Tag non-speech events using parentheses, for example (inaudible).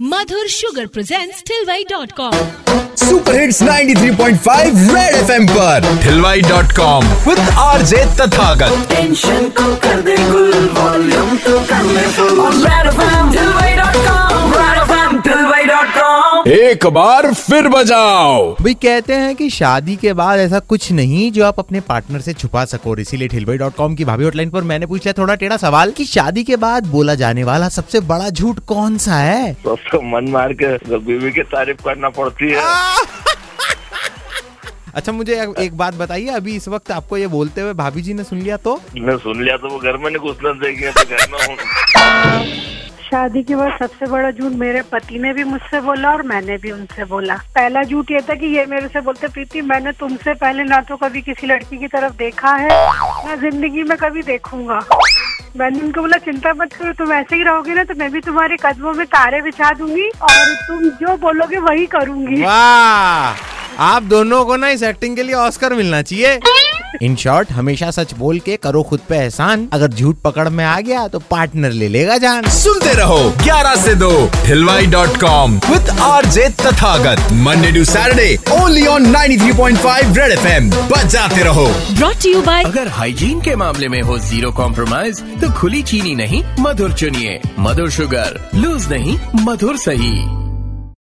Madhur sugar presents Thilwai dot com super hits 93.5 Red FM पर। Thilwai dot com with RJ Tathagat tension को कर दे एक बार फिर बजाओ। भाई कहते हैं कि शादी के बाद ऐसा कुछ नहीं जो आप अपने पार्टनर से छुपा सको और इसीलिए ठिलबई डॉट कॉम की भाभी हॉटलाइन पर मैंने पूछा थोड़ा टेढ़ा सवाल कि शादी के बाद बोला जाने वाला सबसे बड़ा झूठ कौन सा है? दोस्तों मन मार के बीवी की तारीफ़ करना पड़ती है। (laughs) अच्छा मुझे एक, बात बताइए अभी इस वक्त आपको ये बोलते हुए भाभी जी ने सुन लिया तो? मैं सुन लिया तो वो घर में नहीं घुसना देगी तो घर में हूँ। (laughs) शादी के बाद सबसे बड़ा झूठ मेरे पति ने भी मुझसे बोला और मैंने भी उनसे बोला। पहला झूठ ये था कि ये मेरे से बोलते, प्रीति, मैंने तुमसे पहले ना तो कभी किसी लड़की की तरफ़ देखा है, ना ज़िंदगी में कभी देखूँगा। मैंने उनको बोला, चिंता मत करो, तुम ऐसे ही रहोगे ना तो मैं भी तुम्हारे कदमों में तारे बिछा दूँगी और तुम जो बोलोगे वही करूँगी। आप दोनों को ना इस एक्टिंग के लिए ऑस्कर मिलना चाहिए। इन शॉर्ट हमेशा सच बोल के करो खुद पे एहसान। अगर झूठ पकड़ में आ गया तो पार्टनर ले लेगा जान। सुनते रहो 11 से 2 Thilwai dot com with RJ Tathagat. Monday to Saturday only on 93.5 Red FM बजाते रहो। ब्रॉट यू बाय अगर हाइजीन के मामले में हो ज़ीरो कॉम्प्रोमाइज तो खुली चीनी नहीं मधुर चुनिए। मधुर शुगर लूज नहीं मधुर सही।